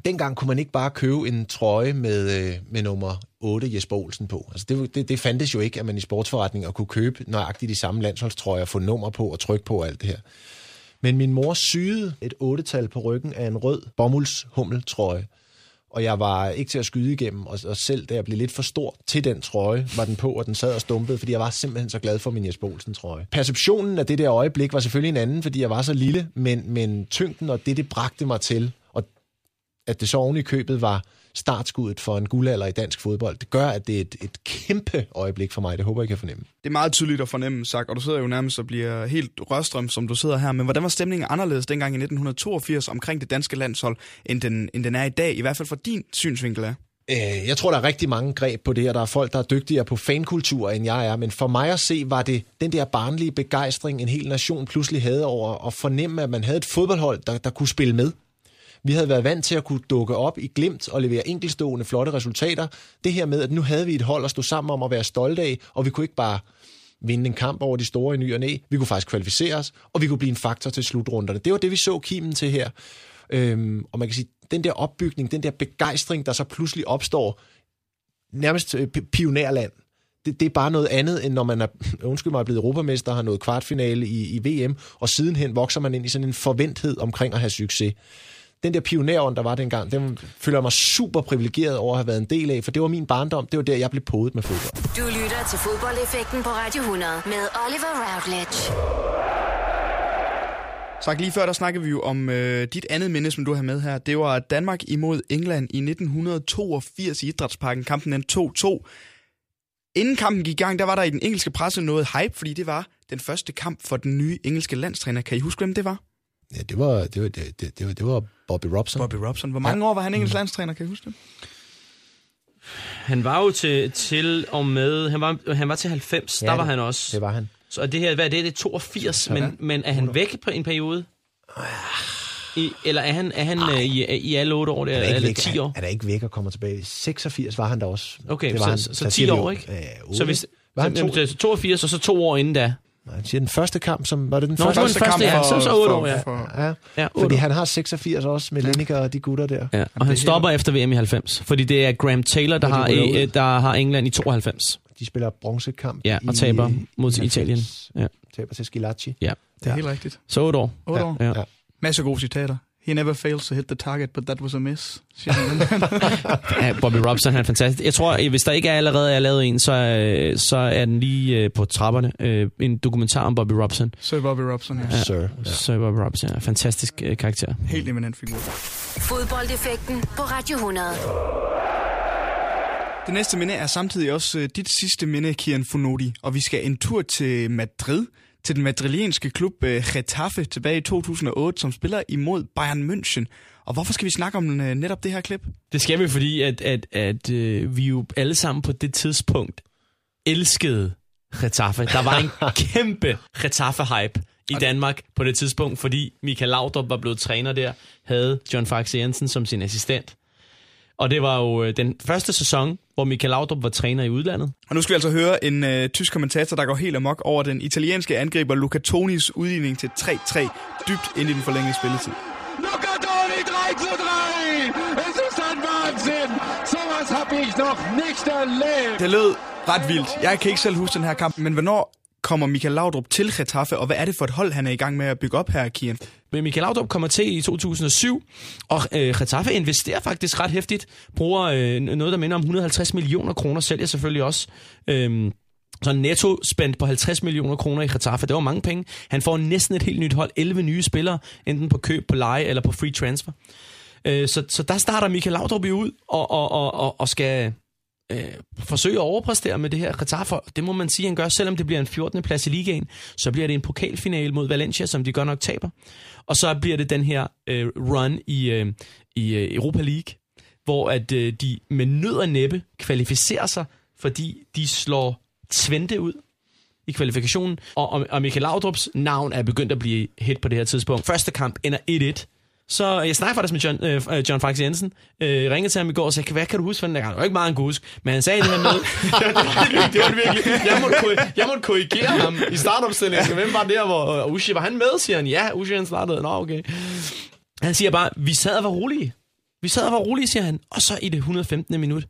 Dengang kunne man ikke bare købe en trøje med, øh, med nummer 8 Jesper Olsen på. Altså det, det, det fandtes jo ikke, at man i sportsforretninger kunne købe nøjagtigt de samme landsholdstrøjer, få nummer på og tryk på og alt det her. Men min mor syede et 8-tal på ryggen af en rød bomuldshummeltrøje. Og jeg var ikke til at skyde igennem, og, og selv da jeg blev lidt for stor til den trøje, var den på, og den sad og stumpede, fordi jeg var simpelthen så glad for min Jesper Olsen trøje. Perceptionen af det der øjeblik var selvfølgelig en anden, fordi jeg var så lille, men, men tyngden og det, det bragte mig til, og at det så oven i købet var startskuddet for en guldalder i dansk fodbold, det gør, at det er et, et kæmpe øjeblik for mig. Det håber jeg kan fornemme. Det er meget tydeligt at fornemme, sagt, og du sidder jo nærmest og bliver helt rørstrøm, som du sidder her. Men hvordan var stemningen anderledes dengang i 1982 omkring det danske landshold, end den, end den er i dag, i hvert fald fra din synsvinkel af? Øh, Jeg tror, der er rigtig mange greb på det her. Der er folk, der er dygtigere på fankultur, end jeg er. Men for mig at se, var det den der barnlige begejstring, en hel nation pludselig havde over at fornemme, at man havde et fodboldhold, der, der kunne spille med. Vi havde været vant til at kunne dukke op i glimt og levere enkelstående flotte resultater. Det her med, at nu havde vi et hold at stå sammen om at være stolte af, og vi kunne ikke bare vinde en kamp over de store i ny og næ. Vi kunne faktisk kvalificere os, og vi kunne blive en faktor til slutrunderne. Det var det, vi så kimen til her. Øhm, og man kan sige, den der opbygning, den der begejstring, der så pludselig opstår, nærmest øh, pionerland. Det, det er bare noget andet, end når man er, undskyld mig, er blevet europamester, har nået kvartfinale i, i VM, og sidenhen vokser man ind i sådan en forventhed omkring at have succes. Den der pionerånd, der var dengang, den føler jeg mig super privilegeret over at have været en del af, for det var min barndom, det var der, jeg blev podet med fodbold. Du lytter til fodboldeffekten på Radio 100 med Oliver Routledge. Sagt lige før, der snakkede vi jo om øh, dit andet minde, som du har med her. Det var Danmark imod England i 1982 i Idrætsparken. Kampen den 2-2. Inden kampen gik i gang, der var der i den engelske presse noget hype, fordi det var den første kamp for den nye engelske landstræner. Kan I huske, hvem det var? Ja, det var, det var, det, det, det var, det var Bobby Robson. Bobby Robson. Hvor mange ja. år var han engelsk landstræner? Kan I huske det? Han var jo til, til og med... Han var, han var til 90, ja, der var det- han også. Det var han. Så det her, hvad er det? Det er 82, men, men er han væk på en periode? I, eller er han, er han øh, i, i alle 8 år, der, Han er ikke eller væk, 10 år? Er ikke væk og kommer tilbage. I 86 var han der også. Okay, det så- var han. så- så Der 10 siger vi år, ikke? Ja, Så hvis, var han så, to, så 82, og så to år inden da. Han siger den første kamp, som var det den Nå, første? den første, ja. Så- så otte år, ja. for, Ja, Ja, fordi otte. han har 86 også med Lineker og de gutter der. Ja, og han stopper efter VM i 90, fordi det er Graham Taylor, der, har, i, ud. der har England i 92. De spiller bronzekamp Ja, og i- taber mod i 90. Italien. Ja. Taber til Skilacci. Ja. Det er helt rigtigt. Så 8 år. 8 Ja. år. Ja. Ja. Masser af gode citater. He never fails to hit the target, but that was a miss. Ja, Bobby Robson han er fantastisk. Jeg tror, hvis der ikke er allerede er lavet en, så, øh, så er den lige øh, på trapperne. Øh, En dokumentar om Bobby Robson. Sir Bobby Robson, ja. Ja. Sir. Ja. Så Bobby Robson en fantastisk øh, karakter. Helt eminent figur. Fodboldeffekten på Radio 100. Det næste minde er samtidig også øh, dit sidste minde, Kian Funodi. Og vi skal en tur til Madrid, til den madrilienske klub øh, Getafe tilbage i 2008, som spiller imod Bayern München. Og hvorfor skal vi snakke om øh, netop det her klip? Det skal vi, fordi at, at, at øh, vi jo alle sammen på det tidspunkt elskede Getafe. Der var en kæmpe Getafe-hype i Danmark på det tidspunkt, fordi Michael Laudrup var blevet træner der, havde John Faxe Jensen som sin assistent. Og det var jo øh, den første sæson, hvor Michael Laudrup var træner i udlandet. Og nu skal vi altså høre en øh, tysk kommentator, der går helt amok over den italienske angriber Luca Tonis udligning til 3-3 dybt ind i den forlængede spilletid. Luca Toni 3 zu 3. Es ist ein Wahnsinn. Sowas habe ich noch nicht erlebt. Det lød ret vildt. Jeg kan ikke selv huske den her kamp, men hvornår kommer Michael Laudrup til Getafe, og hvad er det for et hold, han er i gang med at bygge op her, Kian? Men Michael Laudrup kommer til i 2007, og øh, Getafe investerer faktisk ret hæftigt, bruger øh, noget, der minder om 150 millioner kroner, sælger selvfølgelig også. Øh, så netto spændt på 50 millioner kroner i Getafe, det var mange penge. Han får næsten et helt nyt hold, 11 nye spillere, enten på køb, på leje eller på free transfer. Øh, så, så der starter Michael Laudrup ud og, og, og, og, og skal øh, forsøge at overpræstere med det her Getafe. Det må man sige, han gør, selvom det bliver en 14. plads i ligaen, så bliver det en pokalfinale mod Valencia, som de godt nok taber. Og så bliver det den her øh, run i, øh, i øh, Europa League, hvor at øh, de med nød og næppe kvalificerer sig, fordi de slår Twente ud i kvalifikationen, og, og, og Michael Laudrups navn er begyndt at blive hit på det her tidspunkt. Første kamp ender 1-1. Så jeg snakker faktisk med John, øh, John Fax Jensen. Øh, ringede til ham i går og sagde, hvad kan du huske for den der gang? Det var ikke meget, kunne huske, men han sagde det her med, det, var, virkelig- det var virkelig, jeg måtte, jeg måtte korrigere ham i startopstillingen. Hvem var der, hvor og Ushi, var han med, siger han. Ja, Ushi han startede. Nå, okay. Han siger bare, vi sad og var rolige. Vi sad og var rolige, siger han. Og så i det 115. minut,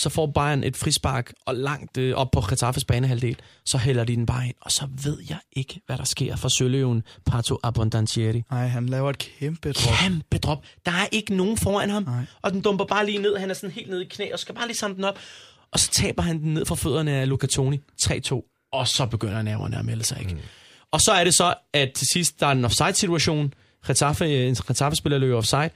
så får Bayern et frispark og langt øh, op på Getafes banehalvdel. Så hælder de den bare ind, og så ved jeg ikke, hvad der sker for Søløven Pato Abondantieri. Nej, han laver et kæmpe drop. Kæmpe drop. Der er ikke nogen foran ham. Nej. Og den dumper bare lige ned. Han er sådan helt nede i knæ, og skal bare lige samle den op. Og så taber han den ned fra fødderne af Luca Toni. 3-2. Og så begynder nerverne at melde sig, ikke? Mm. Og så er det så, at til sidst, der er en offside-situation. Getafe, en Getafe-spiller løber offside.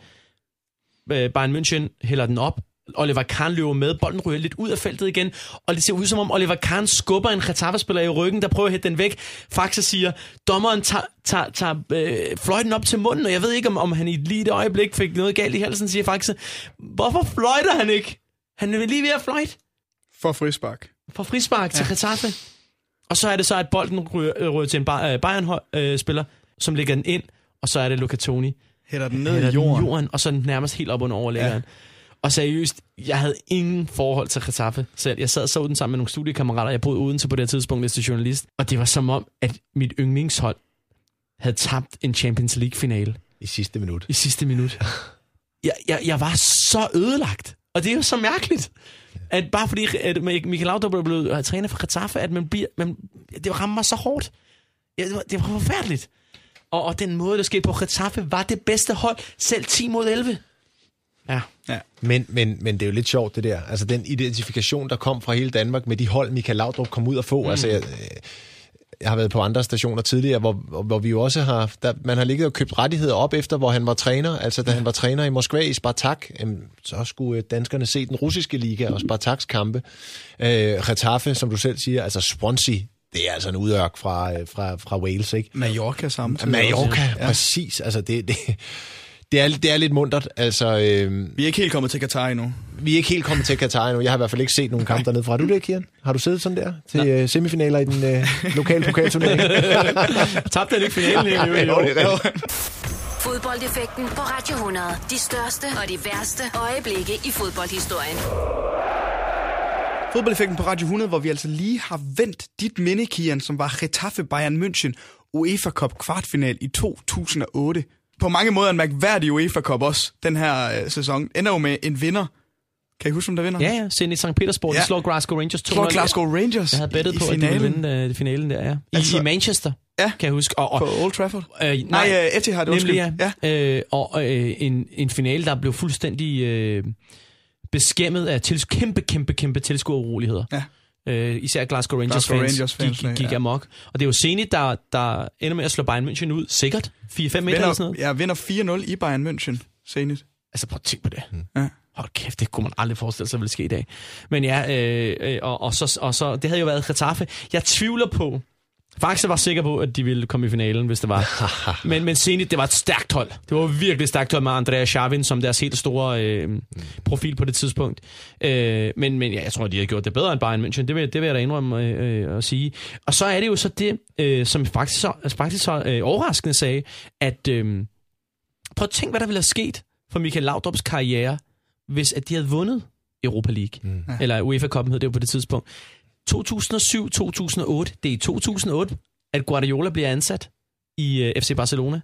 Øh, Bayern München hælder den op. Oliver Kahn løber med. Bolden ryger lidt ud af feltet igen. Og det ser ud som om Oliver Kahn skubber en Getafe-spiller i ryggen, der prøver at hætte den væk. Faxe siger, dommeren tager, tager, tager øh, fløjten op til munden, og jeg ved ikke, om, om han i lige det øjeblik fik noget galt i halsen, siger Faxe. Hvorfor fløjter han ikke? Han er lige ved at fløjte For frispark. for frispark ja. til Getafe. Og så er det så, at bolden ryger, øh, ryger til en øh, Bayern-spiller, som lægger den ind, og så er det Luca Toni, Hætter den ned hælder i den jorden. jorden, og så nærmest helt op under overlæggeren. Ja. Og seriøst, jeg havde ingen forhold til Getafe selv. Jeg sad og så den sammen med nogle studiekammerater. Jeg boede uden til på det her tidspunkt, er journalist. Og det var som om, at mit yndlingshold havde tabt en Champions League-finale I sidste minut. i sidste minut. Jeg, jeg, jeg var så ødelagt. Og det er jo så mærkeligt. At bare fordi at Michael Laudrup er blevet øh, træner for Getafe, at man bliver, man, det rammer mig så hårdt. Ja, det, var, det var forfærdeligt. Og, og den måde, der skete på Getafe, var det bedste hold. Selv 10 mod 11. Ja. Ja. Men, men, men det er jo lidt sjovt, det der. Altså den identifikation, der kom fra hele Danmark med de hold, Michael Laudrup kom ud og få. Mm. Altså, jeg, jeg har været på andre stationer tidligere, hvor, hvor vi jo også har... Der, man har ligget og købt rettigheder op efter, hvor han var træner. Altså, da han var træner i Moskva i Spartak, øhm, så skulle øh, danskerne se den russiske liga og Spartaks kampe. Øh, Getafe, som du selv siger, altså Swansea, det er altså en udørk fra, øh, fra, fra Wales, ikke? Mallorca samtidig. Mallorca, også. ja. præcis. Altså, det, det, det, er, det er lidt muntert. Altså, øh, Vi er ikke helt kommet til Qatar endnu. vi er ikke helt kommet til Katar endnu. Jeg har i hvert fald ikke set nogen kamp dernede fra. Har du det, Kian? Har du siddet sådan der til øh, semifinaler i den øh, lokale pokalturnering? Tabte han ikke finalen i, Jo, det er rigtigt. Fodboldeffekten på Radio 100. De største og de værste øjeblikke i fodboldhistorien. Fodboldeffekten på Radio 100, hvor vi altså lige har vendt dit minde, Kian, som var Getafe Bayern München UEFA Cup kvartfinal i 2008. På mange måder en mærkværdig UEFA Cup også, den her øh, sæson. Ender jo med en vinder. Kan I huske, hvem der vinder? Ja, ja. Zenit St. Petersburg, Ja. de slår Glasgow Rangers 2 Slår Glasgow Rangers Jeg havde bettet i, på, i at de ville finalen vinde uh, finalen der, ja. I, Altså- I Manchester, Ja. kan jeg huske. Og, og, på Old Trafford. øh, Nej, uh, Etihad, undskyld. Nemlig, ja. ja. Øh, og øh, en, en finale, der blev fuldstændig øh, beskæmmet af tils- kæmpe, kæmpe, kæmpe tilskueruroligheder. Ja. Øh, især Glasgow Rangers Glasgow fans, Rangers fansene, gik, gik ja. amok. Og det er jo Zenit, der, der ender med at slå Bayern München ud. Sikkert. 4-5 meter eller sådan noget. Vinder, ja, vinder 4-0 i Bayern München. Zenit. Altså prøv at tænke på det. Ja. Hold kæft, det kunne man aldrig forestille sig ville ske i dag. Men ja, øh, øh, og, og, så, og så, det havde jo været Getafe. Jeg tvivler på, faktisk var sikker på, at de ville komme i finalen, hvis det var. men, men Zenit, det var et stærkt hold. Det var virkelig et stærkt hold med Andrea Chavin som deres helt store øh, profil på det tidspunkt. Øh, men, men ja, jeg tror, de har gjort det bedre end Bayern München. Det vil, det vil jeg da indrømme øh, øh, at sige. Og så er det jo så det, øh, som faktisk så, altså faktisk så øh, overraskende sagde, at øh, prøv at tænke, hvad der ville have sket for Michael Laudrup's karriere, hvis at de havde vundet Europa League. Mm. Eller UEFA Cup hed det jo på det tidspunkt. 2007-2008, det er i 2008, at Guardiola bliver ansat i uh, FC Barcelona,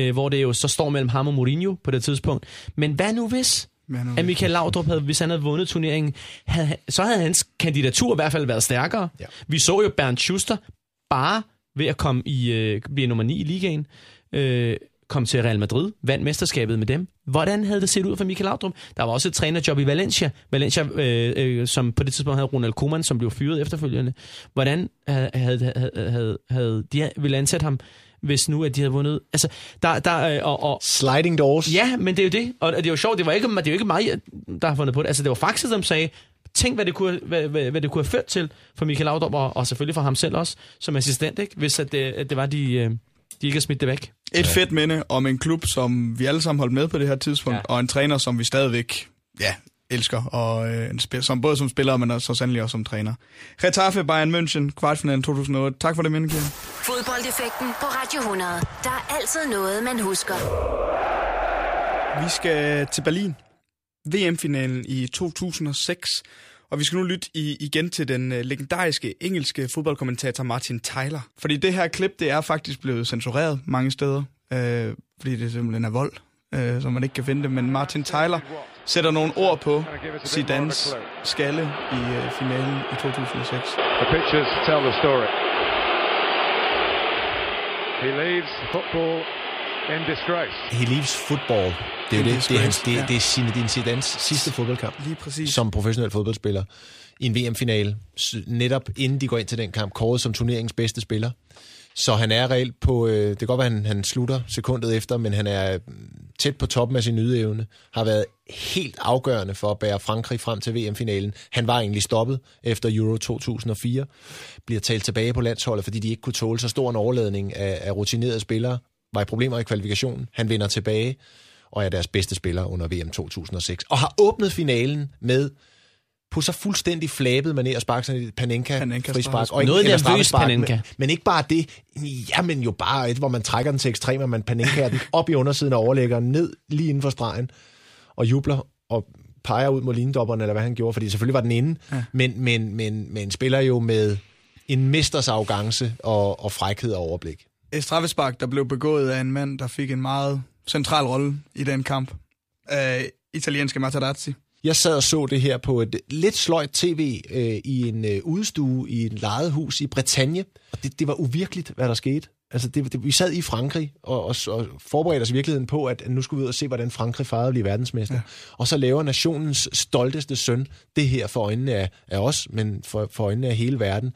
uh, hvor det jo så står mellem ham og Mourinho på det tidspunkt. Men hvad nu hvis, Hvad nu at Michael Laudrup, havde, hvis han havde vundet turneringen, havde, så havde hans kandidatur i hvert fald været stærkere. Ja. Vi så jo Bernd Schuster bare ved at komme i, øh, blive nummer 9 i ligaen, øh, kom til Real Madrid, vandt mesterskabet med dem. Hvordan havde det set ud for Michael Laudrup? Der var også et trænerjob i Valencia, Valencia øh, øh, som på det tidspunkt havde Ronald Koeman, som blev fyret efterfølgende. Hvordan havde, havde, havde, havde, havde de ville ansætte ham, hvis nu at de havde vundet? Altså, der, der, øh, og, og, Sliding doors. Ja, men det er jo det. Og det er jo sjovt, det var ikke, det er jo ikke mig, der har fundet på det. Altså, det var faktisk, som sagde, tænk, hvad det kunne, hvad, hvad, hvad det kunne have ført til for Michael Laudrup, og, og selvfølgelig for ham selv også, som assistent, ikke? hvis at det, at det var, de, øh, de ikke har smidt det væk. Et fedt minde om en klub, som vi alle sammen holdt med på det her tidspunkt, Ja. og en træner, som vi stadigvæk ja, elsker, og øh, en spil, som både som spiller, men også så sandelig også som træner. Getafe Bayern München, kvartfinalen 2008. Tak for det, minde, Kian. Fodboldeffekten på Radio 100. Der er altid noget, man husker. Vi skal til Berlin. VM-finalen i 2006. Og vi skal nu lytte i, igen til den øh, legendariske engelske fodboldkommentator Martin Tyler. Fordi det her klip, det er faktisk blevet censureret mange steder. Øh, fordi det simpelthen er vold, øh, så man ikke kan finde det. Men Martin Tyler sætter nogle ord på Zidanes skalle i øh, finalen i 2006. The pictures tell the story. He leaves football in disgrace. He leaves football. Det er jo det. Det er, hans, det, ja. det er Zinedine Zidans sidste fodboldkamp Lige præcis. som professionel fodboldspiller i en VM-finale, netop inden de går ind til den kamp, kåret som turneringens bedste spiller. Så han er reelt på, øh, det kan godt være, at han, han slutter sekundet efter, men han er øh, tæt på toppen af sin ydeevne, har været helt afgørende for at bære Frankrig frem til VM-finalen. Han var egentlig stoppet efter Euro 2004, bliver talt tilbage på landsholdet, fordi de ikke kunne tåle så stor en overladning af, af rutinerede spillere, var i problemer i kvalifikationen. Han vender tilbage og er deres bedste spiller under VM 2006, og har åbnet finalen med på så fuldstændig flabet manér at sparke sådan et Panenka, Panenka frispark. Og ikke- Noget straffespark, Panenka. Men, men ikke bare det. Ja, men jo bare et, hvor man trækker den til ekstremer, man Panenka den op i undersiden og overlægger ned lige inden for stregen, og jubler og peger ud mod linedopperne, eller hvad han gjorde, fordi selvfølgelig var den inde, ja. men, men, men, men spiller jo med en mesters arrogance og, og frækhed og overblik. Et straffespark, der blev begået af en mand, der fik en meget central rolle i den kamp. Øh, italienske Materazzi. Jeg sad og så det her på et lidt sløjt tv øh, i en øh, udstue i et lejet hus i Bretagne. Og det, det var uvirkeligt, hvad der skete. Altså, det, det, vi sad i Frankrig og, og, og forberedte os i virkeligheden på, at nu skulle vi ud og se, hvordan Frankrig fejrede at blive verdensmester. Ja. Og så laver nationens stolteste søn det her for øjnene af, af os, men for, for øjnene af hele verden.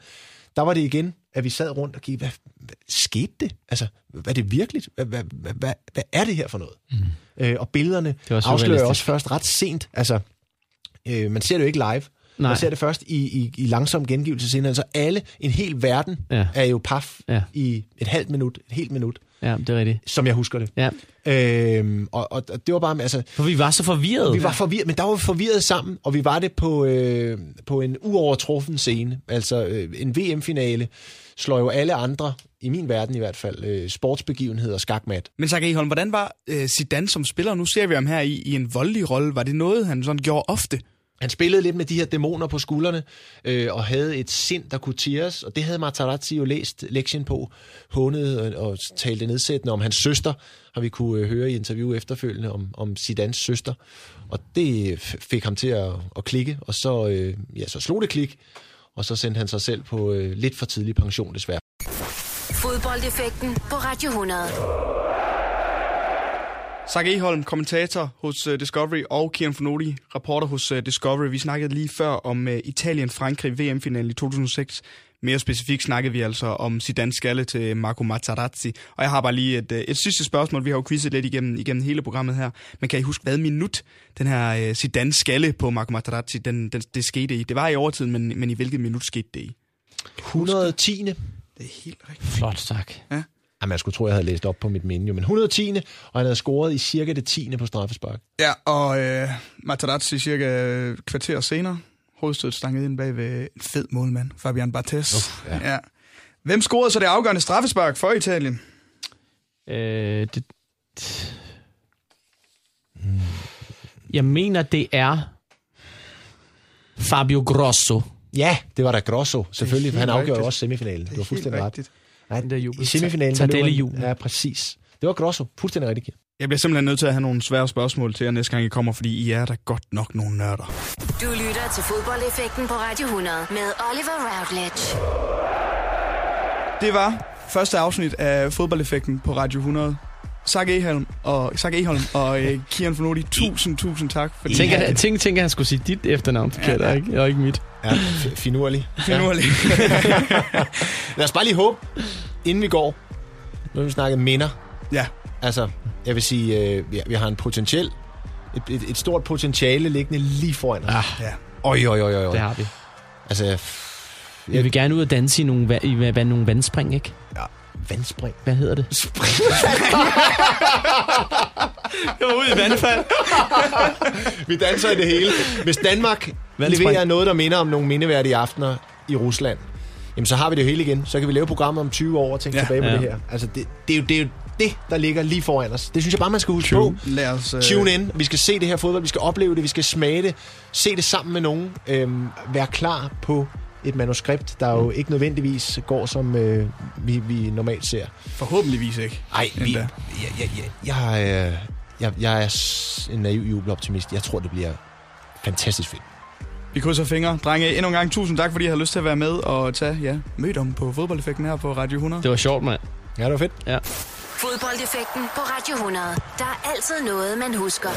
Der var det igen, at vi sad rundt og gik, hvad, hvad skete det? Altså, hvad er det virkeligt? Hvad, hvad, hvad, hvad, hvad er det her for noget? Mm. Øh, og billederne var afslører også først ret sent. Altså, øh, man ser det jo ikke live. Nej. Man ser det først i, i, i langsom gengivelse senere. Altså alle, en hel verden Ja. er jo paf ja. i et halvt minut, et helt minut, Ja, det er rigtigt. som jeg husker det. Ja. Øhm, og, og, og det var bare, altså, For vi var så forvirrede. vi var forvirret, men der var vi forvirret sammen, og vi var det på, øh, på en uovertruffen scene. Altså øh, en VM-finale slår jo alle andre, i min verden i hvert fald, øh, sportsbegivenheder skakmat. Men Zachary Holm, hvordan var øh, Zidane som spiller? Nu ser vi ham her i, i en voldelig rolle. Var det noget, han sådan gjorde ofte? Han spillede lidt med de her dæmoner på skuldrene, øh, og havde et sind, der kunne tires, og det havde Matarazzi jo læst lektien på, hånet og, og talte nedsættende om hans søster, har vi kunne øh, høre i interview efterfølgende om, om Zidans søster, og det fik ham til at, at klikke, og så, øh, ja, så slog det klik, og så sendte han sig selv på øh, lidt for tidlig pension desværre. Fodboldeffekten på Radio 100. Zach Eholm, kommentator hos uh, Discovery, og Kieran Fonodi, reporter hos uh, Discovery. Vi snakkede lige før om uh, Italien-Frankrig VM-finalen i 2006. Mere specifikt snakkede vi altså om Zidane skalle til Marco Materazzi. Og jeg har bare lige et, et sidste spørgsmål. Vi har jo quizzet lidt igennem, igennem hele programmet her. Men kan I huske, hvad minut den her Zidane skalle på Marco Materazzi, den, den, det skete i? Det var i overtiden, men, men i hvilket minut skete det i? 110. Det er helt rigtigt. Flot, tak. Jamen, jeg skulle tro, jeg havde læst op på mit menu, men 110. og han havde scoret i cirka det 10. på straffespark. Ja, og øh, Materazzi cirka et kvarter senere, hovedstødet stanget ind bag ved en fed målmand, Fabian Barthez. Uff, ja. ja. Hvem scorede så det afgørende straffespark for Italien? Øh, det, jeg mener, det er Fabio Grosso. Ja, det var da Grosso, selvfølgelig, for han afgjorde rigtigt. også semifinalen. Det, Det er var fuldstændig helt ret. Nej, Den der jubel. I semifinalen, Tardelli jubel. Ja, præcis. Det var Grosso, fuldstændig rigtigt. Jeg bliver simpelthen nødt til at have nogle svære spørgsmål til jer næste gang I kommer, fordi I er da godt nok nogle nørder. Du lytter til fodboldeffekten på Radio 100 med Oliver Routledge. Det var første afsnit af fodboldeffekten på Radio 100. Zach Eholm og, Zach Eholm og øh, Kieran Fonodi, tusind, tusind tak. Fordi Tænk, at, tænk, tænk, at han skulle sige dit efternavn forkert, Ja. ja. ikke? og ikke mit. Ja, f- finurlig. finurligt. Lad os bare lige håbe, inden vi går, nu har vi snakket minder. ja, Altså, jeg vil sige, øh, vi, vi har en potentiel, et, et, et stort potentiale liggende lige foran os. Ah, ja. Oj, oj, oj, oj, oj. det har vi. Altså, Jeg vil gerne ud og danse i nogle, va- i va- nogle vandspring, ikke? Vandspring. Hvad hedder det? Jeg var ude i vandfald. Vi danser i det hele. Hvis Danmark Vandspring. leverer noget, der minder om nogle mindeværdige aftener i Rusland, jamen så har vi det jo hele igen. Så kan vi lave programmer om 20 år og tænke Ja. tilbage på Ja. det her. Altså, det, det, er jo, det er jo det, der ligger lige foran os. Det synes jeg bare, man skal huske på. Lad os... Øh, Tune in. Vi skal se det her fodbold. Vi skal opleve det. Vi skal smage det. Se det sammen med nogen. Øhm, vær klar på et manuskript, der jo ikke nødvendigvis går, som øh, vi, vi normalt ser. Forhåbentligvis ikke. Ej, vi, Endda. jeg, jeg, jeg, jeg, øh, jeg, jeg er en naiv jubeloptimist. Jeg tror, det bliver fantastisk fedt. Vi krydser fingre. Drenge, endnu en gang tusind tak, fordi I har lyst til at være med og tage ja, mød om på fodboldeffekten her på Radio 100. Det var sjovt, mand. Ja, det var fedt. Ja. Fodboldeffekten på Radio 100. Der er altid noget, man husker.